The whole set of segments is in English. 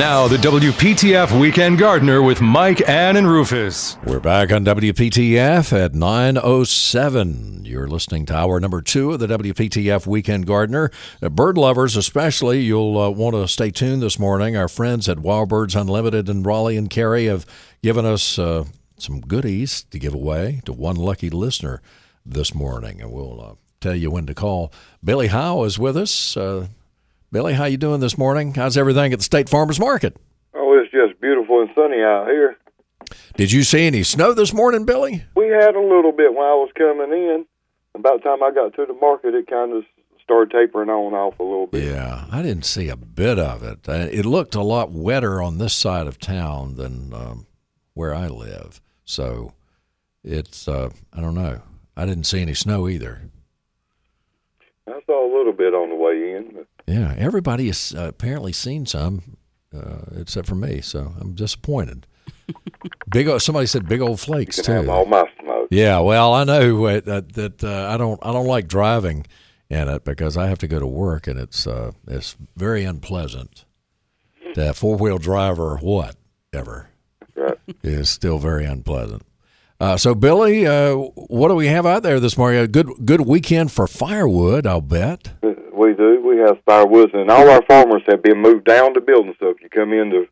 Now, the WPTF Weekend Gardener with Mike, Ann, and Rufus. We're back on WPTF at 9.07. You're listening to hour number two of the WPTF Weekend Gardener. Uh, bird lovers, especially, you'll uh, want to stay tuned this morning. Our friends at Wild Birds Unlimited in Raleigh and Cary have given us uh, some goodies to give away to one lucky listener this morning, and we'll uh, tell you when to call. Billy Howe is with us. Billy, how you doing this morning? How's everything at the State Farmers Market? Oh, it's just beautiful and sunny out here. Did you see any snow this morning, Billy? We had a little bit when I was coming in. About the time I got to the market, it kind of started tapering on off a little bit. Yeah, I didn't see a bit of it. Uh, It looked a lot wetter on this side of town than um, where I live. So it's, uh, I don't know. I didn't see any snow either. I saw a little bit on the way in. Yeah, everybody has uh, apparently seen some, uh, except for me. So I'm disappointed. big old, somebody said big old flakes you can have too. all my smoke. Yeah, well, I know uh, that that uh, I don't I don't like driving in it because I have to go to work and it's uh, it's very unpleasant. To four wheel drive or whatever Right. is still very unpleasant. Uh, so, Billy, uh, what do we have out there this morning? A good good weekend for firewood, I'll bet. We do. We have firewoods, and all our farmers have been moved down the building. So if you come in the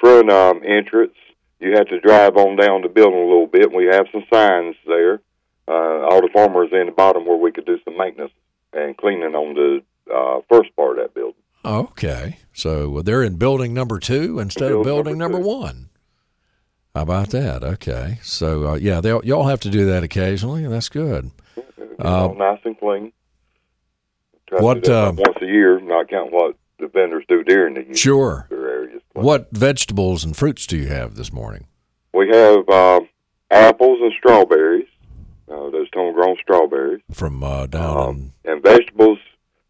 front um, entrance, you have to drive on down the building a little bit. We have some signs there. Uh, all the farmers in the bottom where we could do some maintenance and cleaning on the uh, first part of that building. Okay, so they're in building number two instead of Building building number number one. How about that? Okay, so uh, yeah, they'll, y'all have to do that occasionally, and that's good. Uh, all nice and clean. Try what, uh, once a year, not counting what the vendors do during the year. Sure. Areas. What vegetables and fruits do you have this morning? We have um, apples and strawberries. Uh, those homegrown strawberries. From uh, down Um, and vegetables,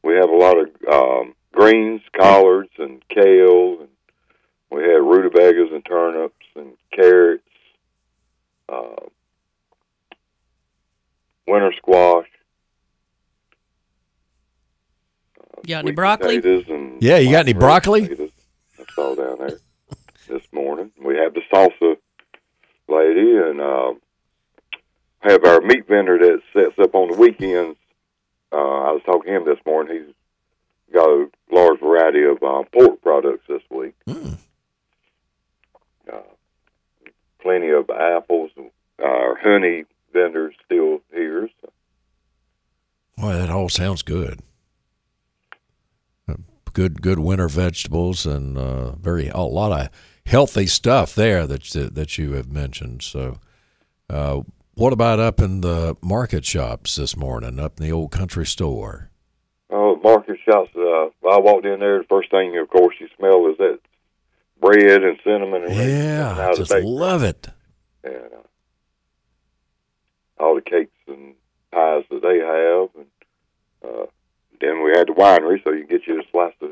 we have a lot of um, greens, collards, and kale. And we have rutabagas and turnips and carrots, uh, winter squash. You got any broccoli? and Yeah, you got any broccoli? potatoes. That's all down there this morning. We have the salsa lady and uh, have our meat vendor that sets up on the weekends. Uh, I was talking to him this morning. He's got a large variety of uh, pork products this week. Hmm. Uh, plenty of apples. Our honey vendor's still here. So Boy, that all sounds good. Good, good winter vegetables and uh, very a lot of healthy stuff there that that you have mentioned. So, uh, what about up in the market shops this morning? Up in the old country store? Oh, market shops. Uh, I walked in there. The first thing, of course, you smell is that bread and cinnamon and Yeah, the just love it. and uh, all the cakes and pies that they have. And uh, then we had the winery, so you get you a slice of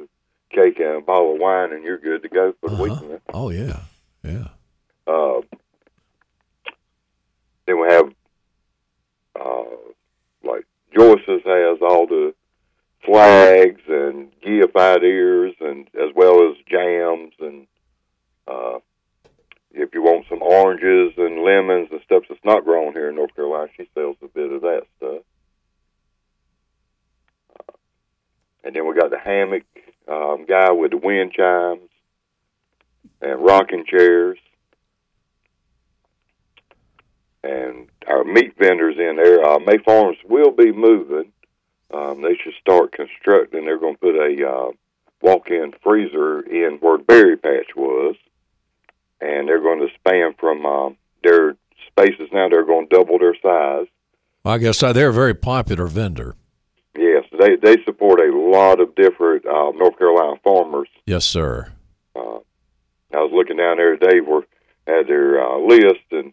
cake and a bottle of wine, and you're good to go for the Uh-huh. weekend. Oh yeah, yeah. Uh, then we have uh, like Joyce's has all the flags and guillified ears, and as well as jams and uh, if you want some oranges and lemons and stuff that's not grown here in North Carolina, she sells a bit of that stuff. Uh, then we got the hammock um, guy with the wind chimes and rocking chairs. And our meat vendors in there, uh, May Farms will be moving. Um, they should start constructing. They're going to put a uh, walk-in freezer in where berry patch was, and they're going to span from um, their spaces now. They're going to double their size. I guess uh, they're a very popular vendor. They they support a lot of different uh, North Carolina farmers. Yes, sir. Uh, I was looking down there today where had their uh, list, and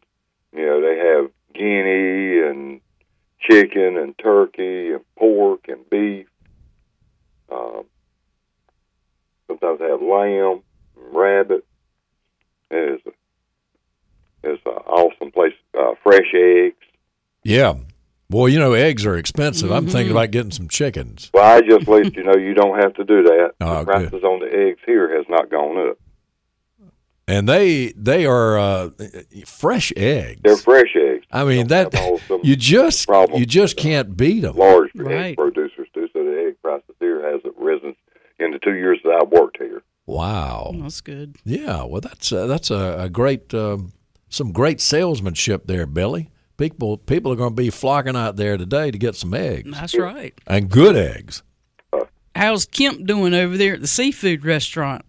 you know they have guinea and chicken and turkey and pork and beef. Um, sometimes they have lamb, and rabbit. It is a, it's an awesome place. Uh, fresh eggs. Yeah. Boy, you know, eggs are expensive. I'm thinking about getting some chickens. Well, I just let you know you don't have to do that. Oh, the prices on the eggs here has not gone up. And they they are uh, fresh eggs. They're fresh eggs. I mean Don't that have all some you just you just uh, can't beat them. large Right. egg producers do. So the egg prices here hasn't risen in the two years that I've worked here. Wow. That's good. Yeah. Well, that's uh, that's a, a great um, some great salesmanship there, Billy. People people are going to be flocking out there today to get some eggs That's right. and good eggs. How's Kemp doing over there at the seafood restaurant?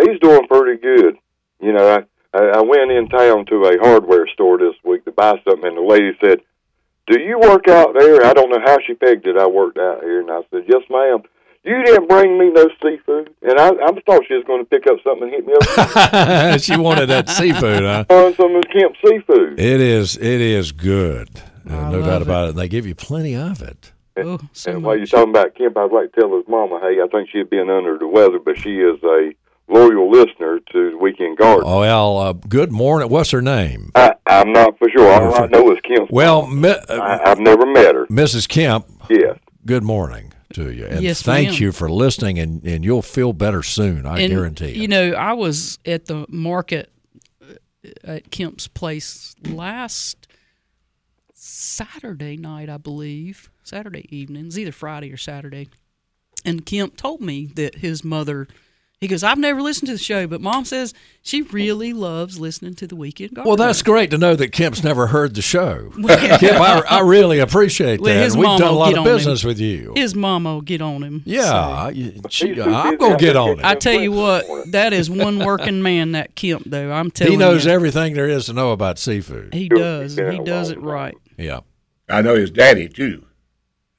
He's doing pretty good. You know, I I I went in town to a hardware store this week to buy something, and the lady said, "Do you work out there?" I don't know how she pegged it. I worked out here, and I said, "Yes, ma'am." You didn't bring me no seafood, and I, I thought she was going to pick up something and hit me up she wanted that seafood, huh? on some of the Kemp seafood. It is it is good. Uh, no doubt it. about it. And they give you plenty of it. Oh, so and while you're talking about Kemp, I'd like to tell his mama, hey, I think she'd been under the weather, but she is a loyal listener to the Weekend Garden. Oh well, uh, good morning. What's her name? I, I'm not for sure. All I know is Kemp. Well, mama. mi- uh, I, I've never met her. Mrs. Kemp. Yes. Good morning to you, and Yes, thank ma'am. you for listening. And, and you'll feel better soon. I and, guarantee you. You know, I was at the market uh, at Kemp's place last Saturday night, I believe, Saturday evening. It was either Friday or Saturday. And Kemp told me that his mother, he goes, I've never listened to the show, but mom says she really loves listening to the Weekend Gardener. well, that's great to know that Kemp's never heard the show. Kemp, I, I really appreciate Well, that. We've done a lot of on him. business with you. His mama will get on him. yeah, so. she- I'm gonna get on him. I tell you what, that is one working man, that Kemp, though. I'm telling you. He knows you. everything there is to know about seafood. He does. he's been and He a does it right. Yeah, I know his daddy too.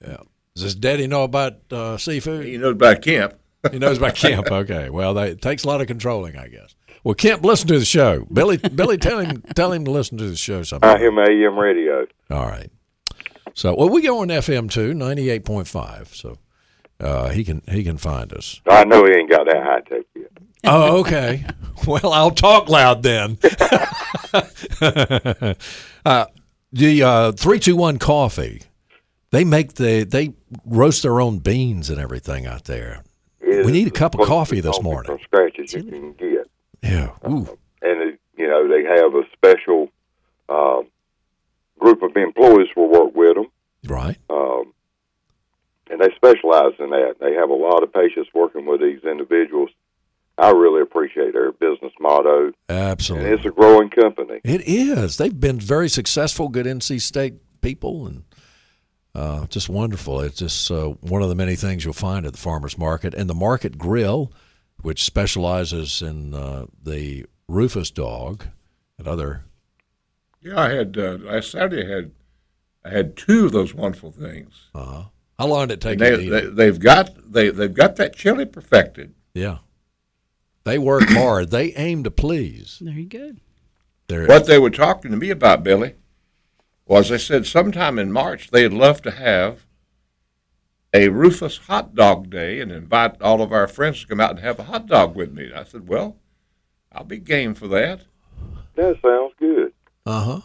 yeah. Does his daddy know about uh, seafood? He knows about Kemp. He knows about Kemp. Okay. Well, that it takes a lot of controlling, I guess. Well, Kemp, listen to the show. Billy, Billy, tell him, tell him to listen to the show Something. I hear my AM radio. All right. So, well, we go on FM too, ninety eight point five. So, uh, he can he can find us. I know he ain't got that high tech yet. Oh, okay. well, I'll talk loud then. uh, the uh, three two one coffee. They make the they roast their own beans and everything out there. We need a cup of coffee this morning. From scratch as you can get. Yeah. Ooh. and it, you know they have a special uh, group of employees will work with them, Right. um, and they specialize in that. They have a lot of patients working with these individuals. I really appreciate their business motto, and Absolutely. it's a growing company. It is. They've been very successful, good NC State people, and uh, just wonderful. It's just uh, one of the many things you'll find at the farmers market and the Market Grill, which specializes in uh, the Rufus dog and other. Yeah, I had uh, last Saturday. I had I had two of those wonderful things. Uh, how long did it take And you they, to eat they it? they've got they they've got that chili perfected. Yeah, they work hard. They aim to please. There you go. They're, What they were talking to me about, Billy, was they said sometime in March they'd love to have a Rufus hot dog day and invite all of our friends to come out and have a hot dog with me. And I said, well, I'll be game for that. That sounds good. Uh huh.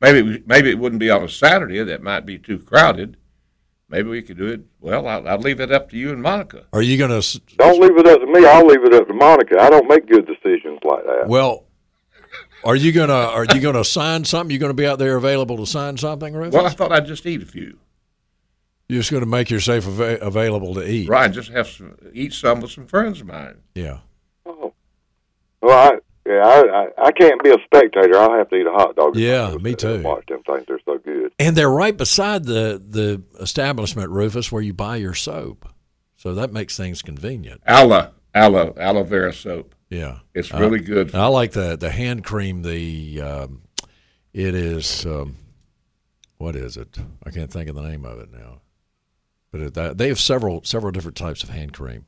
Maybe maybe it wouldn't be on a Saturday. That might be too crowded. Maybe we could do it. Well, I'll, I'll leave it up to you and Monica. Are you going to? Don't leave it up to me. I'll leave it up to Monica. I don't make good decisions like that. Well, are you gonna? Are you gonna sign something? You going to be out there available to sign something, Rufus? Well, I thought I'd just eat a few. You're just going to make yourself ava- available to eat. Right, just have some eat some with some friends of mine. Yeah. Oh. Well, I yeah, I, I I can't be a spectator. I'll have to eat a hot dog. Yeah, me sit there and too. Watch them things; they're so good. And they're right beside the the establishment, Rufus, where you buy your soap. So that makes things convenient. Aloe, aloe, aloe vera soap. Yeah. It's Uh, really good. I like the the hand cream. The um, it is um, what is it? I can't think of the name of it now. But it, they have several several different types of hand cream.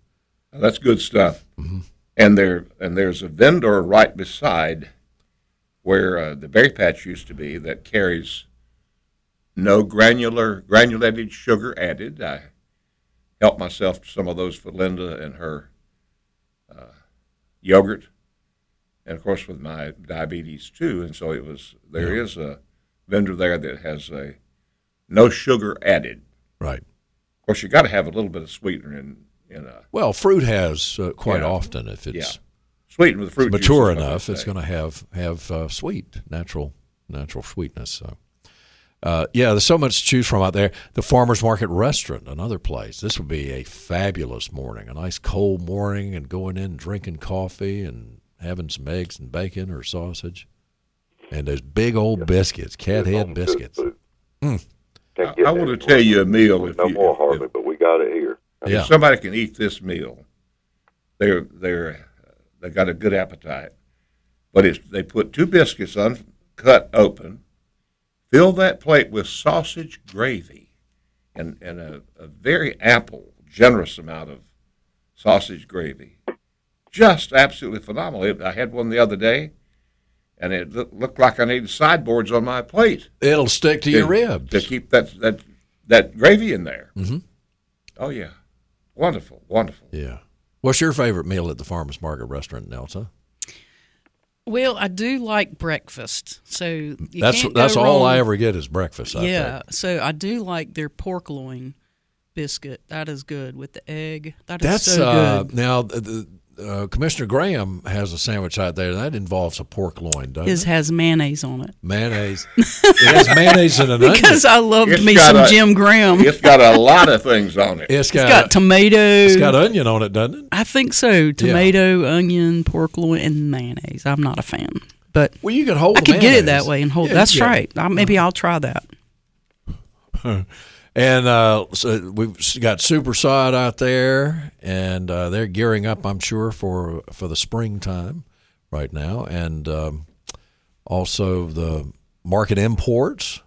That's good stuff. Mm-hmm. And there and there's a vendor right beside where uh, the berry patch used to be that carries no granular granulated sugar added. I helped myself to some of those for Linda and her uh, yogurt, and of course with my diabetes too. And so it was there is a vendor there that has a no sugar added. Right. Of course, you got to have a little bit of sweetener in in a Well, fruit has uh, quite Yeah. often if it's Yeah. sweetened with fruit. mature juices, I enough, it's going to have have uh, sweet natural natural sweetness. So. Uh, yeah, there's so much to choose from out there. The farmers market restaurant, another place. This would be a fabulous morning, a nice cold morning, and going in and drinking coffee and having some eggs and bacon or sausage, and those big old biscuits, cat head biscuits. food. Mm. I, I want to tell you a meal. If no you, more if- hardly, but we got it here. if Yeah, somebody can eat this meal, they're they're they got a good appetite. But it's they put two biscuits uncut open, fill that plate with sausage gravy, and and a, a very ample, generous amount of sausage gravy. Just absolutely phenomenal. I had one the other day, and it loo- looked like I needed sideboards on my plate. it'll stick to your ribs. to keep that that that gravy in there. Mm-hmm. Oh yeah, wonderful, wonderful. Yeah. What's your favorite meal at the farmers market restaurant, Nelson? Well, I do like breakfast, so you that's that's all I ever get is breakfast. I yeah, think. so I do like their pork loin biscuit. That is good with the egg. That is That's so uh, good. now the, the, uh, Commissioner Graham has a sandwich out there that involves a pork loin, doesn't His it? has mayonnaise on it Mayonnaise. it has mayonnaise and an because onion. I loved It's me some a- Jim Graham. It's got a lot of things on it. It's It's got, got tomato. it's got onion on it, doesn't it? I think so. Tomato, onion, pork loin, and mayonnaise. I'm not a fan, but Well, you could hold. I the could get it that way and hold. Yeah, that's yeah. right. I, maybe I'll try that. And uh, so we've got Super Sod out there, and uh, they're gearing up, I'm sure, for for the springtime right now, and um, also the Market Imports.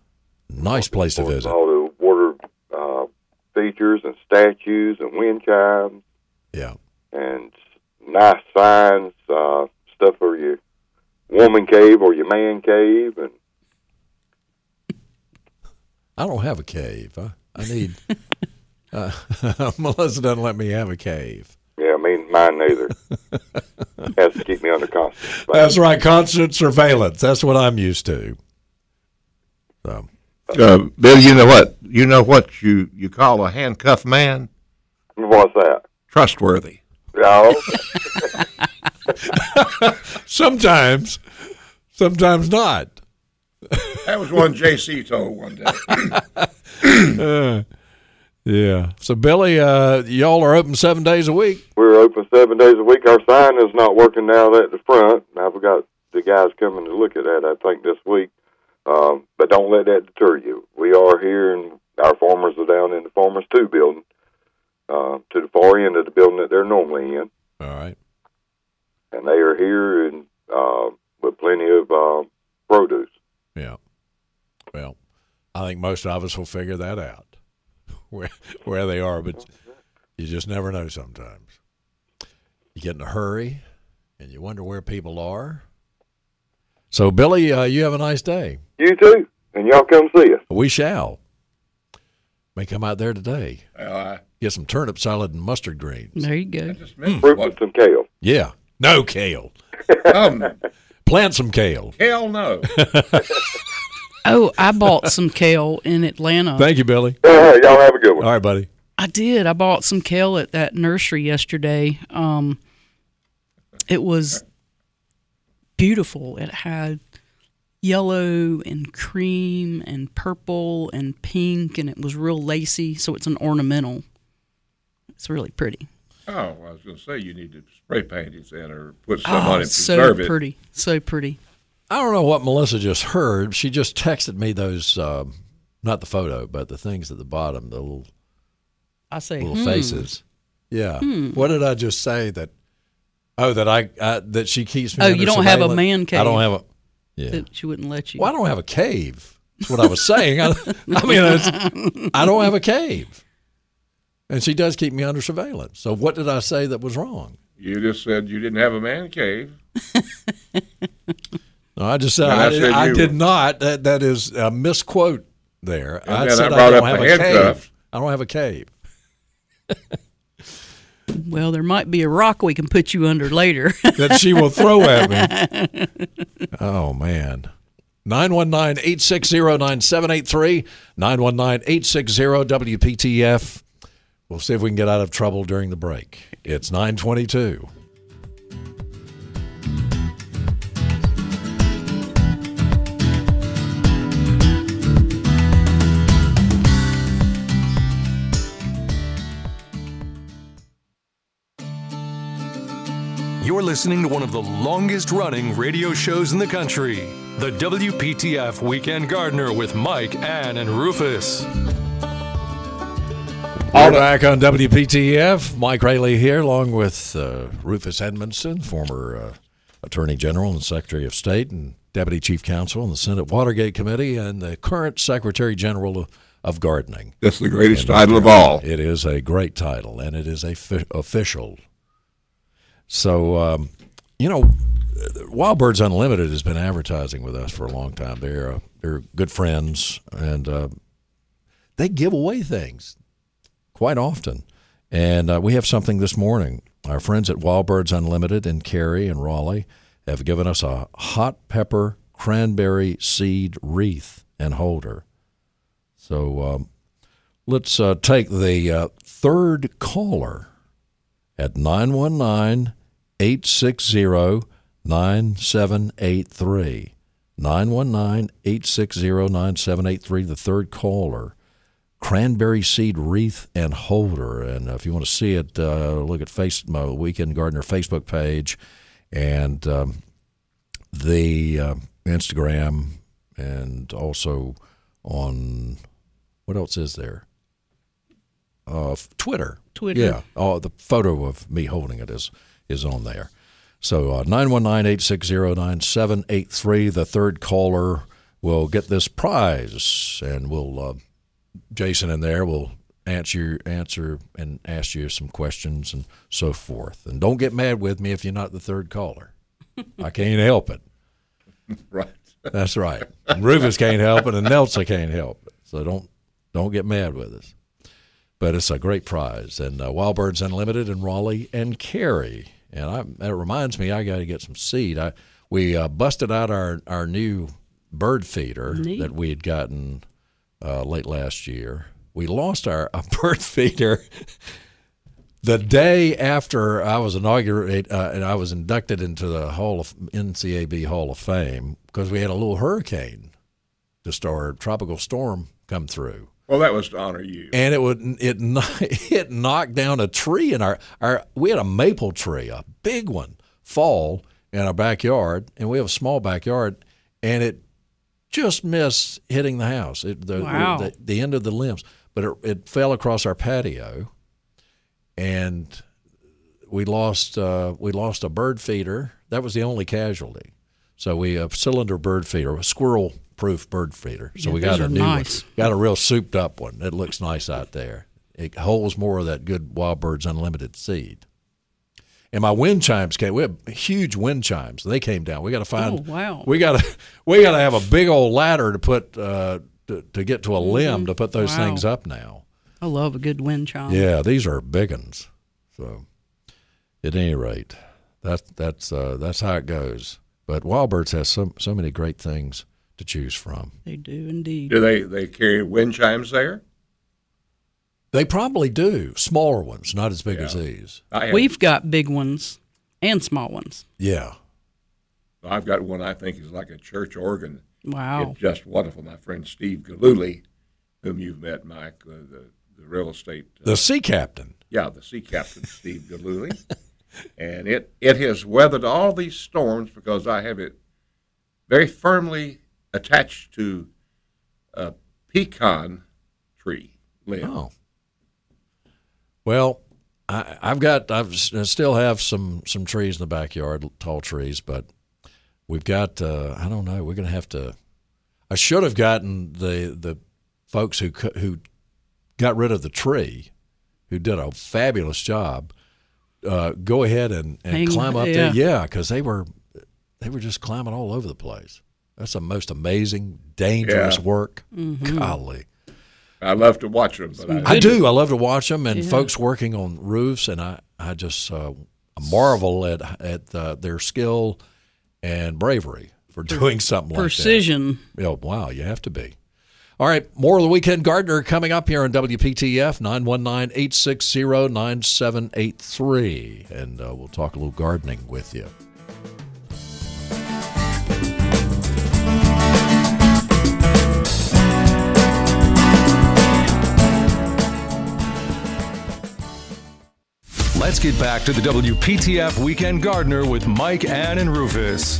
Nice place to visit. All the water uh, features and statues and wind chimes Yeah. and nice signs, uh, stuff for your woman cave or your man cave, and I don't have a cave. I, I need. uh, Melissa doesn't let me have a cave. yeah, I mean mine neither. Has to keep me under constant. That's right, constant surveillance. That's what I'm used to. So, Uh, Bill, you know what? You know what you you call a handcuffed man? What's that? Trustworthy. No, sometimes, sometimes not. That was one JC told one day. Uh, yeah. So, Billy, uh, y'all are open seven days a week. we're open seven days a week. Our sign is not working now at the front. I've got the guys coming to look at that. I think this week. Um, but don't let that deter you. We are here, and our farmers are down in the Farmers Two building, uh, to the far end of the building that they're normally in, All right. and they are here and uh, with plenty of uh, produce. Yeah. Well, I think most of us will figure that out where where they are, but you just never know sometimes. You get in a hurry and you wonder where people are. So, Billy, uh, you have a nice day. You too, and y'all come see us. We shall. May come out there today. Well, I Get some turnip salad and mustard greens. There you go. just mentioned Fruit what. with some kale. Yeah. No kale. Um, Plant some kale. hell no. Oh, I bought some kale in Atlanta. Thank you, Billy. All right, y'all have a good one. All right, buddy. I did. I bought some kale at that nursery yesterday. Um, it was beautiful. It had yellow and cream and purple and pink, and it was real lacy. So it's an ornamental. It's really pretty. Oh, I was going to say you need to spray paint it in or put some oh, on it to so preserve it. So pretty, so pretty. I don't know what Melissa just heard. She just texted me those, um, not the photo, but the things at the bottom, the little I say, little hmm. faces. Yeah. What did I just say that? Oh, that I, I that she keeps me. Oh, under you don't have a man cave. I don't have a. Yeah. that she wouldn't let you. Well, I don't have a cave. That's what I was saying. I, I mean, it's, I don't have a cave, and she does keep me under surveillance. So, what did I say that was wrong? You just said you didn't have a man cave. No, I just said And I, I did- said I you- did not. That that is a misquote there. And I said I brought don't have a handcuffs. cave. I don't have a cave. well, there might be a rock we can put you under later. that she will throw at me. Oh, man. 919 860 9783. 919 860 WPTF. We'll see if we can get out of trouble during the break. It's 922. You're listening to one of the longest running radio shows in the country. The WPTF Weekend Gardener with Mike, Ann, and Rufus. We're back on WPTF. Mike Raley here, along with uh, Rufus Edmisten, former uh, Attorney General and Secretary of State and Deputy Chief Counsel on the Senate Watergate Committee, and the current Secretary General of, of Gardening. That's the greatest title of all. It is a great title, and it is a fi- official. So, um, you know, Wild Birds Unlimited has been advertising with us for a long time. They're uh, they're good friends, and uh, they give away things quite often. And uh, we have something this morning. Our friends at Wild Birds Unlimited in Cary and Raleigh have given us a hot pepper cranberry seed wreath and holder. So um, let's uh, take the uh, third caller at 919 860 9783. 919 860 9783, the third caller. Cranberry seed wreath and holder. And if you want to see it, uh, look at face, my Weekend Gardener Facebook page and um, the uh, Instagram and also on what else is there? Uh, Twitter. Twitter. Yeah. Oh, the photo of me holding it is is on there. So uh, 919-860-9783, the third caller will get this prize, and we'll uh, Jason in there will answer answer and ask you some questions and so forth. And don't get mad with me if you're not the third caller. I can't help it. Right. That's right. And Rufus can't help it, and Nelson can't help it. So don't don't get mad with us. But it's a great prize, and uh, Wild Birds Unlimited in Raleigh and Cary. And I, that reminds me, I got to get some seed. I we uh, busted out our our new bird feeder Neat. that we had gotten uh, late last year. We lost our bird feeder the day after I was inaugurated uh, and I was inducted into the Hall of NCAB Hall of Fame because we had a little hurricane to start, tropical storm come through, Well, that was to honor you. and it would it it knocked down a tree in our our we had a maple tree, a big one, fall in our backyard, and we have a small backyard, and it just missed hitting the house. It, the, Wow. the, the end of the limbs, but it, it fell across our patio, and we lost uh, we lost a bird feeder. That was the only casualty. So we have a cylinder bird feeder, a squirrel proof bird feeder. So Yeah, we got a new nice. one. Got a real souped up one. It looks nice out there. It holds more of that good Wild Birds Unlimited seed. And my wind chimes came. We have huge wind chimes. They came down. We got to find. Oh, wow. We got to we got to have a big old ladder to put uh, to, to get to a limb to put those Mm-hmm. Wow. things up now. I love a good wind chime. Yeah, these are big ones. So, at any rate, that's that's uh, that's how it goes. But Wild Birds has so so many great things to choose from. They do indeed. Do they they carry wind chimes there? They probably do smaller ones, not as big as these. We've got big ones and small ones. Yeah, I've got one I think is like a church organ. Wow. It's just wonderful. My friend Steve Galooly, whom you've met, Mike, uh, the the real estate uh, The sea captain. yeah, the sea captain Steve Galooly, and it it has weathered all these storms because I have it very firmly attached to a pecan tree limb. Oh. Well, I, I've got I've, I still have some some trees in the backyard, tall trees, but we've got uh, I don't know. We're gonna have to. I should have gotten the the folks who who got rid of the tree, who did a fabulous job. Uh, go ahead and, and Hang- climb up yeah. there, yeah, because they were they were just climbing all over the place. That's the most amazing, dangerous Yeah. work. Mm-hmm. Golly. I love to watch them, but I, I do. I love to watch them and Yeah. folks working on roofs, and I I just uh, marvel at at uh, their skill and bravery for doing something like that. Precision. that. Yeah, wow, you have to be. All right, more of the Weekend Gardener coming up here on WPTF 919-860-9783. And uh, we'll talk a little gardening with you. Let's get back to the WPTF Weekend Gardener with Mike, Ann, and Rufus.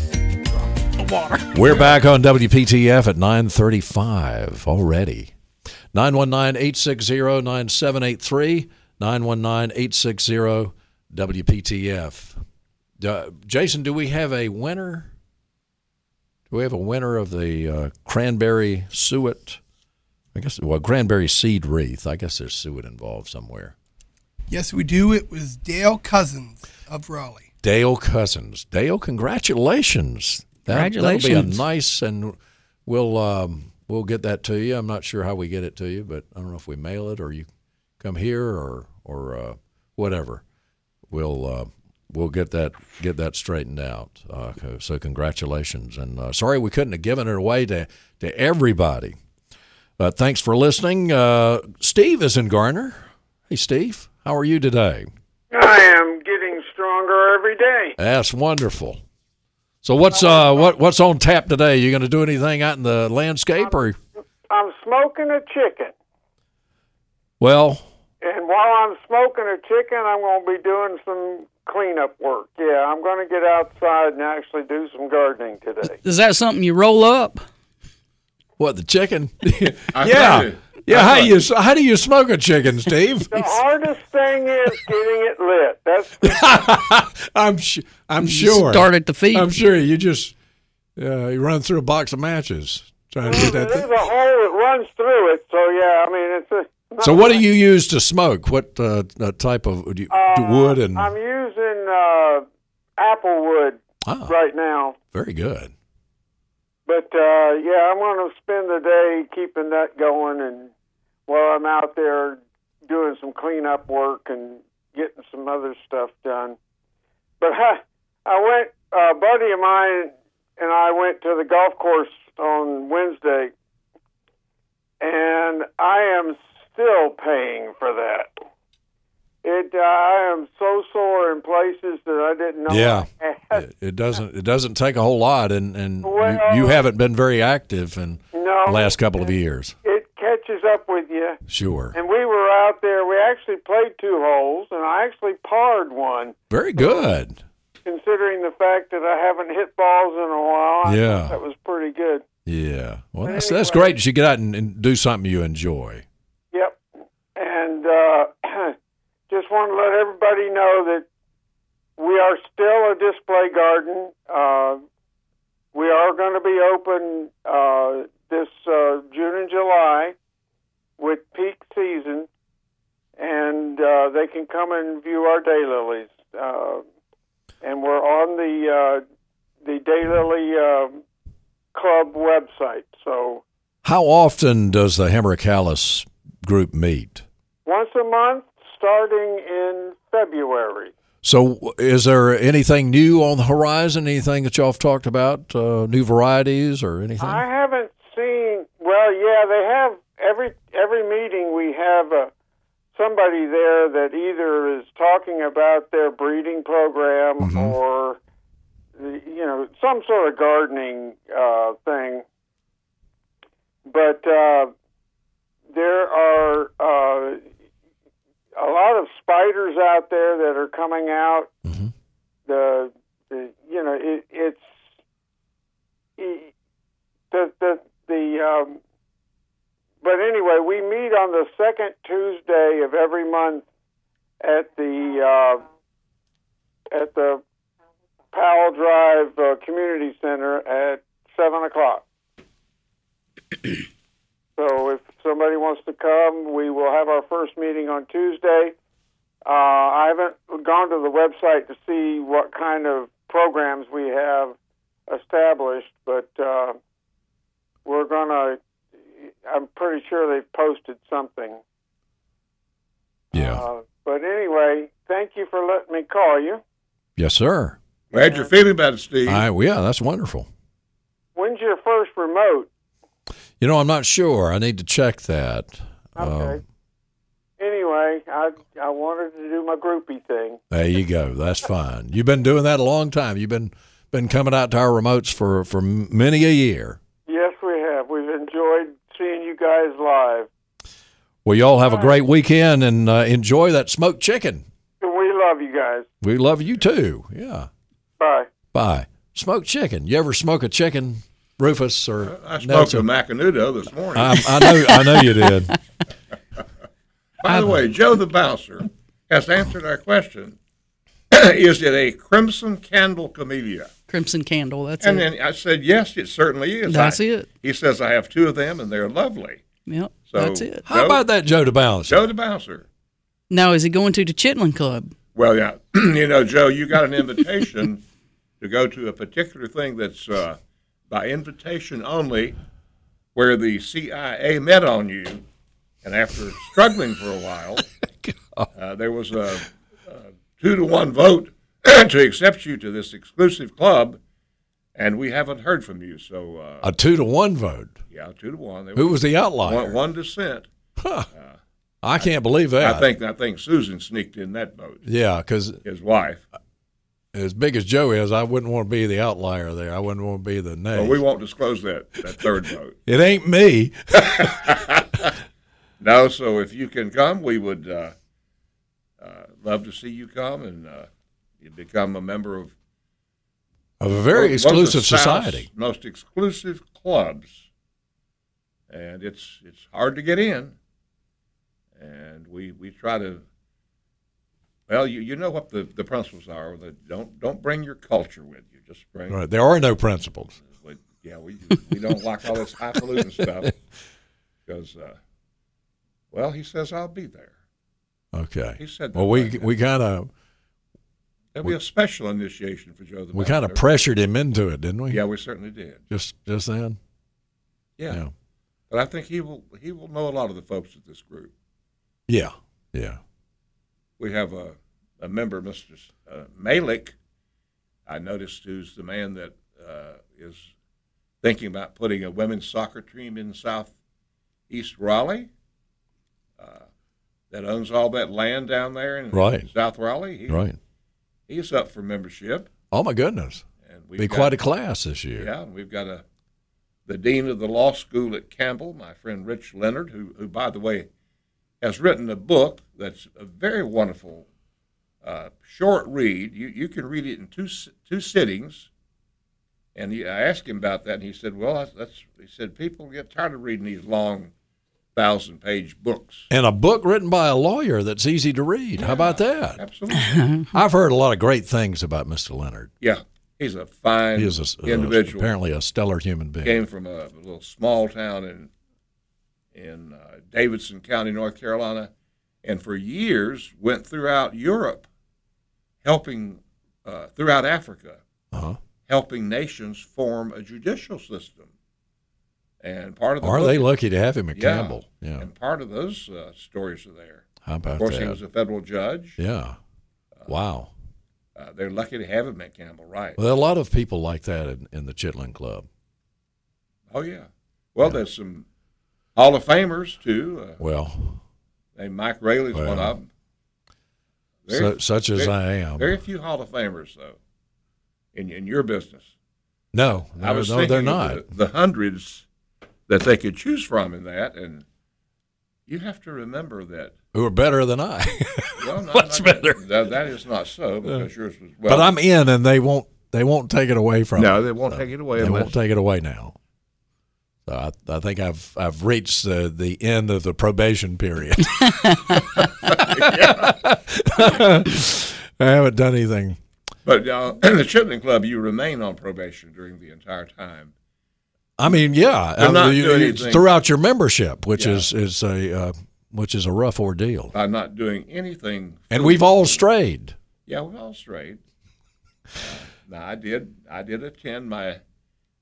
We're back on WPTF at 935 already. 919-860-9783, 919-860-WPTF. Uh, Jason, do we have a winner? Do we have a winner of the uh, cranberry suet? I guess, well, cranberry seed wreath. I guess there's suet involved somewhere. Yes, we do. It was Dale Cousins of Raleigh. Dale Cousins. Dale, congratulations. That, That'll be a nice, and we'll um, we'll get that to you. I'm not sure how we get it to you, but I don't know if we mail it or you come here or or uh, whatever. We'll uh, we'll get that get that straightened out. Uh, so congratulations, and uh, sorry we couldn't have given it away to to everybody. But thanks for listening. Uh, Steve is in Garner. Hey, Steve, how are you today? I am getting stronger every day. That's wonderful. So what's uh what what's on tap today? You going to do anything out in the landscape or I'm smoking a chicken. well, And while I'm smoking a chicken, I'm going to be doing some cleanup work. Yeah, I'm going to get outside and actually do some gardening today. Is that something you roll up? what the chicken? I yeah. Tell you, Yeah, how you how do you smoke a chicken, Steve? The hardest thing is getting it lit. That's I'm sh- I'm You sure. Start at the feet. I'm sure you just uh, you run through a box of matches trying to get that. there's Thing. a hole that runs through it. So yeah, I mean it's a. So what do you use to smoke? What uh, uh, type of do you, Uh, wood and I'm using uh, apple wood ah, right now. very good. But uh, yeah, I'm going to spend the day keeping that going, and while I'm out there doing some cleanup work and getting some other stuff done. But I, I went. A buddy of mine and I went to the golf course on Wednesday, and I am still paying for that. It. Uh, I am so sore in places that I didn't know. Yeah. It, it doesn't it doesn't take a whole lot, and and Well- you, you haven't been very active in No, the last couple of years. it catches up with you. Sure, And we were out there. We actually played two holes, and I actually parred one. very good. Considering the fact that I haven't hit balls in a while, Yeah. that was pretty good. Yeah, well, But that's that's great you get out and, and do something you enjoy. Yep. And uh, just want to let everybody know that we are still a display garden. Uh, we are going to be open uh, this uh, June and July with peak season, and uh, they can come and view our daylilies. Uh, and we're on the uh, the Daylily uh, Club website. So How often does the Hemerocallis group meet? once a month, starting in February. So, is there anything new on the horizon? Anything that y'all have talked about? Uh, new varieties or anything? I haven't seen. Well, yeah, they have every every meeting. We have uh, somebody there that either is talking about their breeding program Mhm. or the, you know some sort of gardening uh, thing. but uh, there are uh, a lot of spiders out there that are coming out. Mhm. The, the you know it, it's it, the the the um, but anyway, we meet on the second Tuesday of every month at the uh, at the Powell Drive uh, Community Center at seven o'clock. so if somebody wants to come, we will have our first meeting on Tuesday. Uh, I haven't gone to the website to see what kind of programs we have established, but uh, we're gonna. I'm pretty sure they've posted something. Yeah. Uh, but anyway, thank you for letting me call you. yes, sir. Glad you're feeling about it, Steve. I, well, yeah, that's wonderful. When's your first remote? You know, I'm not sure. I need to check that. Okay. Um, anyway, I I wanted to do my groupie thing. there you go. That's fine. You've been doing that a long time. You've been been coming out to our remotes for for many a year. Yes, we have. We've enjoyed seeing you guys live. Well, y'all have a great weekend and uh, enjoy that smoked chicken. We love you guys. We love you too. Yeah. Bye. Bye. Smoked chicken. You ever smoke a chicken, Rufus or I smoked Nelson? a Macanudo this morning. I, I know. I know you did. By the way, Joe the bouncer has answered our question. is it a crimson candle camellia? Crimson Candle. That's it. And it. then I said, yes, it certainly is. That's I- it. He says, I have two of them, and they're lovely. Yep. So, that's it. How about that, Joe DeBounce? Joe the bouncer. Now, is he going to the Chitlin Club? Well, yeah, you know, Joe, you got an invitation to go to a particular thing that's uh, by invitation only, where the CIA met on you, and after struggling for a while, uh, there was a, a two to one vote to accept you to this exclusive club, and we haven't heard from you. So, uh, A two to one vote. yeah, two to one. There Who was the outlier? one, one dissent? I can't believe that. I think I think Susan sneaked in that vote. Yeah, because His wife. as big as Joe is, I wouldn't want to be the outlier there. I wouldn't want to be the nay. Well, we won't disclose that that third vote. it ain't me. No, so if you can come, we would uh, uh, love to see you come and uh, you become a member Of a very one of the exclusive society. most exclusive clubs, and it's it's hard to get in. And we we try to. Well, you, you know what the, the principles are. That don't don't bring your culture with you. Just bring. Right. There are no principles. we- yeah, we we don't like all this highfalutin stuff because. Uh, well, he says I'll be there. Okay. He said Well, we like we kind of There'll be a special initiation for Joe the we kind of pressured him into it, didn't we? Yeah, we certainly did. Just just then. Yeah. Yeah. but I think he will he will know a lot of the folks at this group. Yeah. Yeah. We have a a member, Mister uh, Malik. I noticed who's the man that uh, is thinking about putting a women's soccer team in southeast Raleigh. Uh, that owns all that land down there in Right. South Raleigh. He, Right. He's up for membership, Oh my goodness. and we've Be got- quite a class this year. Yeah, and we've got a the dean of the law school at Campbell, my friend Rich Leonard, who, who by the way, has written a book that's a very wonderful uh, short read. You you can read it in two two sittings. And he, I asked him about that, and he said, "Well, that's, that's he said people get tired of reading these long, thousand page books." And a book written by a lawyer that's easy to read. How about that? Absolutely, I've heard a lot of great things about Mr. Leonard. yeah, he's a fine He is a, a- individual. apparently a stellar human being. came from a, a little small town in in uh, Davidson County, North Carolina, and for years went throughout Europe, helping uh, throughout Africa, Uh-huh. helping nations form a judicial system. And part of the Are book- they lucky to have him at Yeah. Campbell? Yeah. And part of those uh, stories are there. How about Of course, that? he was a federal judge. yeah. Wow. Uh, they're lucky to have him at Campbell, right? Well, there are a lot of people like that in, in the Chitlin Club. Oh yeah. Well, there's some Hall of Famers too. Uh, Well, named Mike Raley's Well, one of them. su- such as very- I am. Very few Hall of Famers, though, in in your business. no, I no, was no they're not. The, the hundreds that they could choose from in that, and you have to remember that. Who are better than I? Well, no, Much not- better. That, that is not so because yours was well. but I'm in, and they won't. They won't take it away from. No, me. they won't take it away They unless- won't take it away now. So I, I think I've I've reached uh, the end of the probation period. I haven't done anything. But uh, in the Chitlin Club, you remain on probation during the entire time. I mean, yeah, I- not you- doing you- throughout your membership, which Yeah. is is a uh, which is a rough ordeal, I'm not doing anything. and we've all strayed. Yeah, we've all strayed. Uh, now I did. I did attend my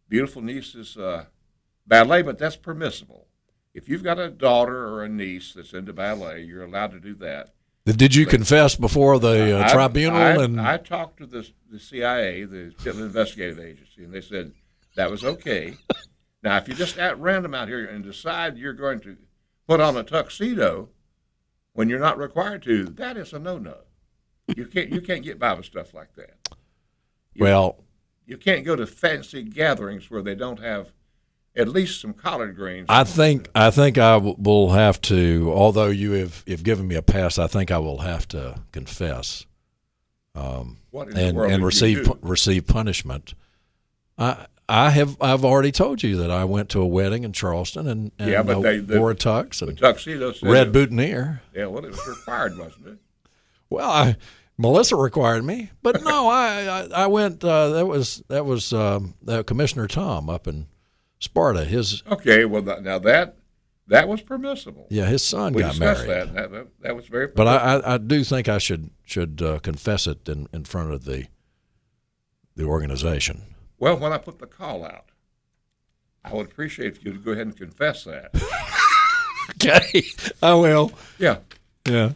beautiful niece's uh, ballet, but that's permissible. If you've got a daughter or a niece that's into ballet, you're allowed to do that. Did you confess before the uh, I- tribunal? I, and I talked to the the CIA, the Chitlin Investigative Agency, and they said that was okay. now, if you just at random out here and decide you're going to put on a tuxedo when you're not required to, that is a no-no. You can't you can't get by with stuff like that. You- well, you can't go to fancy gatherings where they don't have at least some collard greens. I think I think I w- will have to. Although you have, have given me a pass, I think I will have to confess um, What in the and world and receive pu- receive punishment. I I have I've already told you that I went to a wedding in Charleston and, and Yeah, but uh, they- the- wore a tux and tuxedo red boutonniere. Yeah, well, it was required, wasn't it? Well, I, Melissa required me, but no, I, I I went. Uh, that was that was um, uh, Commissioner Tom up in Sparta. His Okay, well th- now that that was permissible. yeah, his son we got married. that, that, that. That was very. But. I, I, I do think I should should uh, confess it in, in front of the the organization. Well, when I put the call out, I would appreciate if you'd go ahead and confess that. Okay, I will. yeah. Yeah.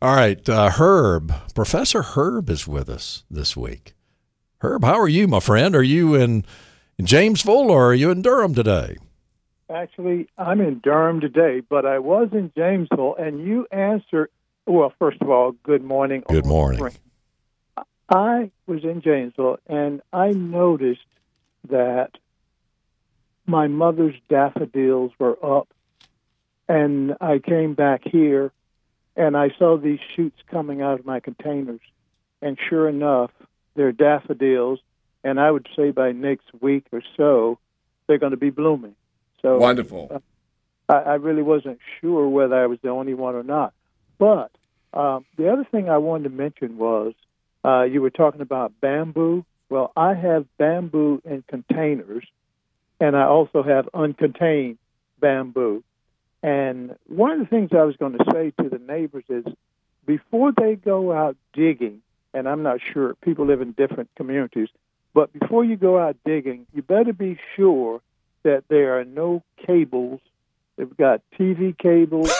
All right, uh, Herb, Professor Herb is with us this week. Herb, how are you, my friend? Are you in, in Jamesville or are you in Durham today? Actually, I'm in Durham today, but I was in Jamesville, and you answered. Well, first of all, good morning. Good morning. I was in Janesville, and I noticed that my mother's daffodils were up, and I came back here, and I saw these shoots coming out of my containers, and sure enough, they're daffodils, and I would say by next week or so, they're going to be blooming. So Wonderful. I, I really wasn't sure whether I was the only one or not. But um, the other thing I wanted to mention was uh, you were talking about bamboo. Well, I have bamboo in containers, and I also have uncontained bamboo. And one of the things I was going to say to the neighbors is before they go out digging, and I'm not sure, people live in different communities, but before you go out digging, you better be sure that there are no cables. They've got TV cables.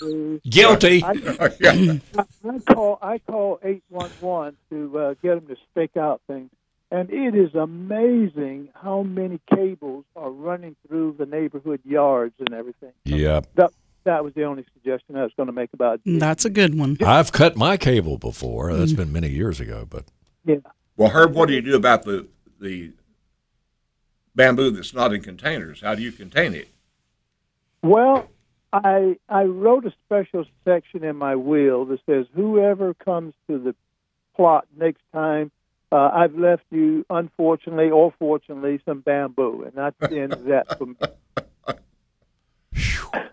Guilty. I, Yeah. I call I call eight one one to uh, get them to stake out things, and it is amazing how many cables are running through the neighborhood yards and everything. Yep. That that was the only suggestion I was going to make about. That's a good one. I've cut my cable before. That's been many years ago, but Yeah. Well, Herb, what do you do about the the bamboo that's not in containers? How do you contain it? Well, I I wrote a special section in my will that says whoever comes to the plot next time, uh, I've left you, unfortunately or fortunately, some bamboo, and that's the end of that for me.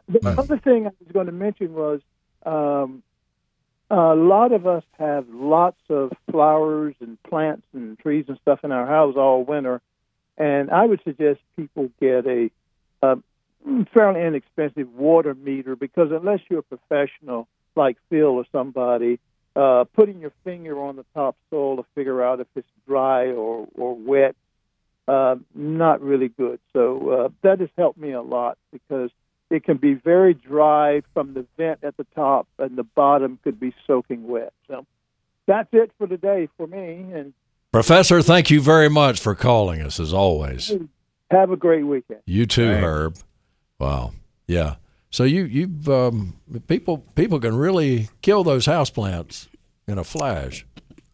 The other thing I was going to mention was um, a lot of us have lots of flowers and plants and trees and stuff in our house all winter, and I would suggest people get a, a fairly inexpensive water meter because unless you're a professional like Phil or somebody, uh, putting your finger on the top soil to figure out if it's dry or, or wet, uh, not really good. So uh, that has helped me a lot because it can be very dry from the vent at the top, and the bottom could be soaking wet. So that's it for today for me, and Professor, thank you very much for calling us as always. have a great weekend. You too, Thanks. Herb. Wow. Yeah. So you you've um, people people can really kill those houseplants in a flash.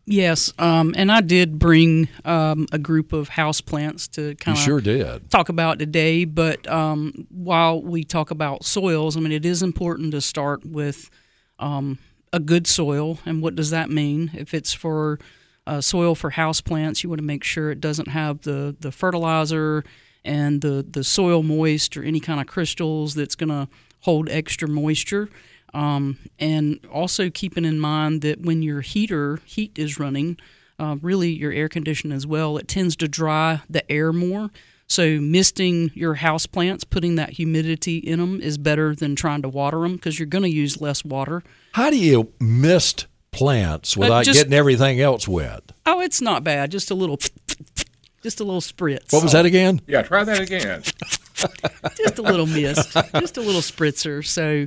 Yes, um, and I did bring um, a group of house plants to kind of sure did. talk about today. But um, while we talk about soils, I mean, it is important to start with um, a good soil. And what does that mean? If it's for uh, soil for house plants, you want to make sure it doesn't have the, the fertilizer and the, the soil moist or any kind of crystals that's going to hold extra moisture. Um, and also keeping in mind that when your heater heat is running, uh, really your air conditioner as well, it tends to dry the air more. So misting your house plants, putting that humidity in them is better than trying to water them because you're going to use less water. How do you mist plants without just- getting everything else wet? Oh, it's not bad. Just a little, just a little spritz. What was that again? Yeah, try that again. just a little mist, just a little spritzer. So,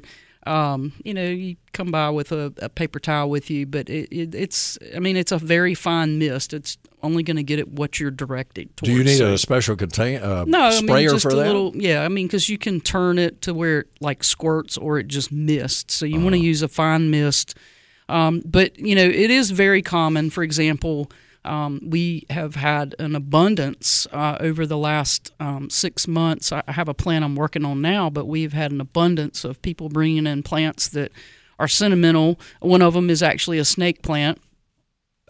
um, you know, you come by with a, a paper towel with you, but it, it, it's, I mean, it's a very fine mist. It's only going to get at what you're directed towards. Do you need So- a special contain uh, no, I sprayer mean, just for a that? little, yeah. I mean, because you can turn it to where it like squirts or it just mists. So you want Uh-huh. to use a fine mist. Um, but you know, it is very common. For example, um, we have had an abundance uh, over the last um, six months. I have a plant I'm working on now, but we've had an abundance of people bringing in plants that are sentimental. One of them is actually a snake plant.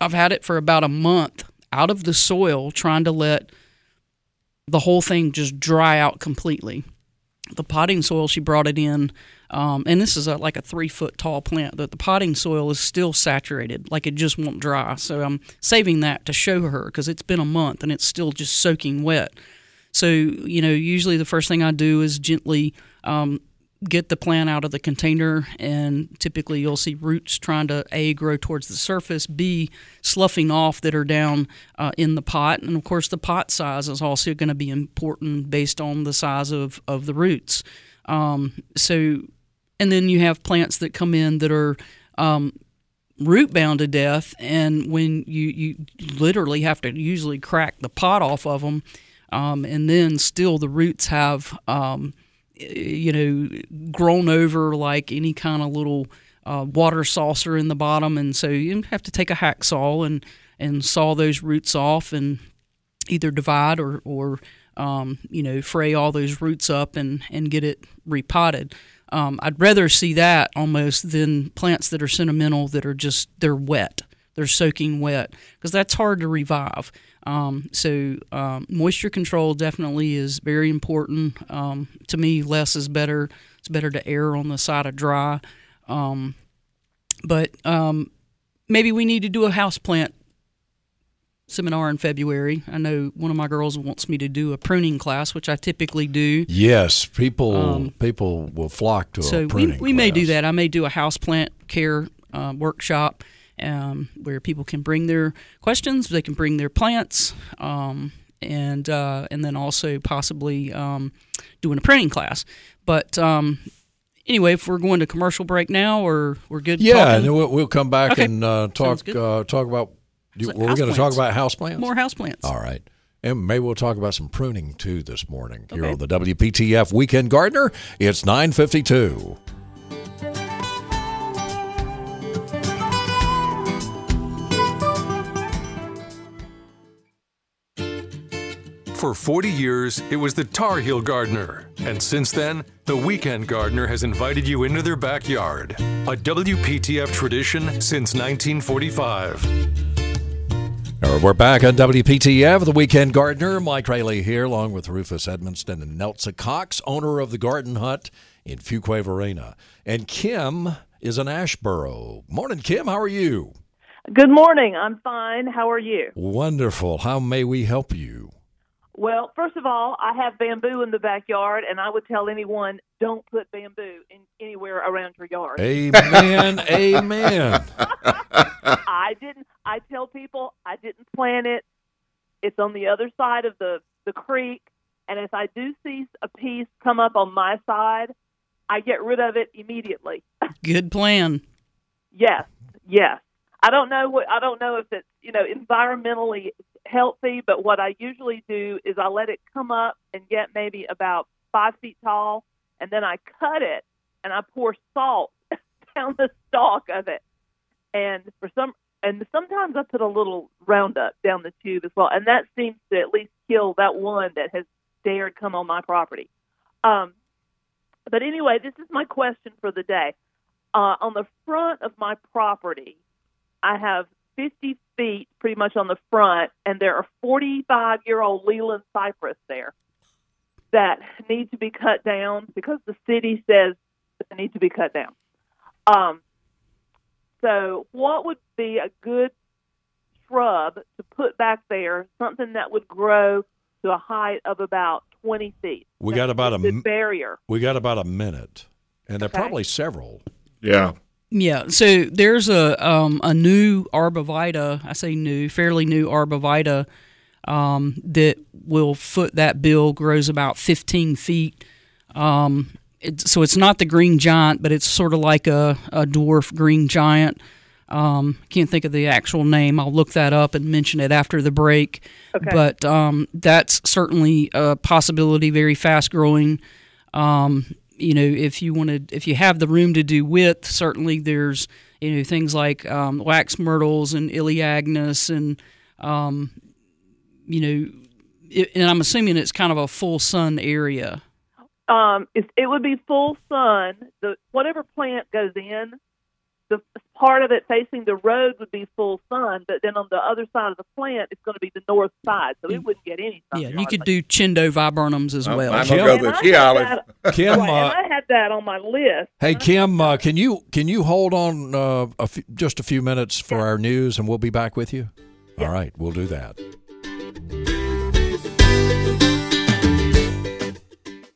I've had it for about a month out of the soil, trying to let the whole thing just dry out completely. The potting soil, she brought it in, um, and this is a, like a three foot tall plant. That the potting soil is still saturated, like it just won't dry. So I'm saving that to show her because it's been a month and it's still just soaking wet. So you know, usually the first thing I do is gently um, get the plant out of the container, and typically you'll see roots trying to a grow towards the surface, b sloughing off that are down uh, in the pot, and of course the pot size is also going to be important based on the size of of the roots. Um, so, and then you have plants that come in that are um, root bound to death, and when you you literally have to usually crack the pot off of them, um, and then still the roots have um, you know grown over like any kind of little uh, water saucer in the bottom, and so you have to take a hacksaw and and saw those roots off and either divide or or um, you know fray all those roots up and and get it repotted. Um, I'd rather see that almost than plants that are sentimental that are just they're wet, they're soaking wet because that's hard to revive. Um, so um, moisture control definitely is very important. Um, to me, less is better. It's better to err on the side of dry. Um, but um, maybe we need to do a house plant seminar in February. I know one of my girls wants me to do a pruning class, which I typically do. Yes, people Um, people will flock to So a we, pruning we may do that. I may do a house plant care uh, workshop um, where people can bring their questions, they can bring their plants, um, and uh, and then also possibly um, doing a pruning class. But um, anyway, if we're going to commercial break now, or we're good. Yeah, talking? and then we'll, we'll come back Okay. and uh, talk uh, talk about. So were we going to talk about house plants? more house plants. All right. And maybe we'll talk about some pruning too this morning here on the WPTF Weekend Gardener. It's 952. For 40 years, it was the Tar Heel Gardener. And since then, the Weekend Gardener has invited you into their backyard. A WPTF tradition since 1945. All right, we're back on WPTF, the Weekend Gardener. Mike Raley here, along with Rufus Edmisten and Nelson Cox, owner of the Garden Hut in Fuquay Varina. And Kim is an Asheboro. Morning, Kim. How are you? Good morning. I'm fine. How are you? Wonderful. How may we help you? Well, first of all, I have bamboo in the backyard, and I would tell anyone don't put bamboo in anywhere around your yard. Amen. Amen. I didn't. I tell people I didn't plant it. It's on the other side of the the creek, and if I do see a piece come up on my side, I get rid of it immediately. Good plan. Yes, yes. I don't know what I don't know if it's you know environmentally healthy, but what I usually do is I let it come up and get maybe about five feet tall, and then I cut it and I pour salt down the stalk of it. And for some and sometimes I put a little Roundup down the tube as well, and that seems to at least kill that one that has dared come on my property. Um, but anyway, this is my question for the day. Uh, on the front of my property, I have 50 feet pretty much on the front, and there are 45 year old Leyland cypress there that need to be cut down because the city says they need to be cut down. Um, so, what would be a good shrub to put back there? Something that would grow to a height of about 20 feet. We got about a The barrier. we got about a minute, and there are Okay. probably several. Yeah. Yeah, so there's a um, a new arborvitae. I say new, fairly new arborvitae um, that will foot that bill grows about 15 feet. Um, it, so it's not the green giant, but it's sort of like a, a dwarf green giant. Um, can't think of the actual name. I'll look that up and mention it after the break. Okay. But um, that's certainly a possibility. Very fast growing. Um, you know, if you wanted, if you have the room to do width, certainly there's you know things like um, wax myrtles and elaeagnus and um, you know, it, and I'm assuming it's kind of a full sun area. Um, it, it would be full sun. The whatever plant goes in, the part of it facing the road would be full sun, but then on the other side of the plant, it's going to be the north side, so it wouldn't get any sun. Yeah, you could do chindo viburnums as I'm- well. I'm gonna go And with I tea olive. that- Kim, uh, I had that on my list. Hey Kim, uh, can you can you hold on uh, a f- just a few minutes for our news, and we'll be back with you. All right, we'll do that.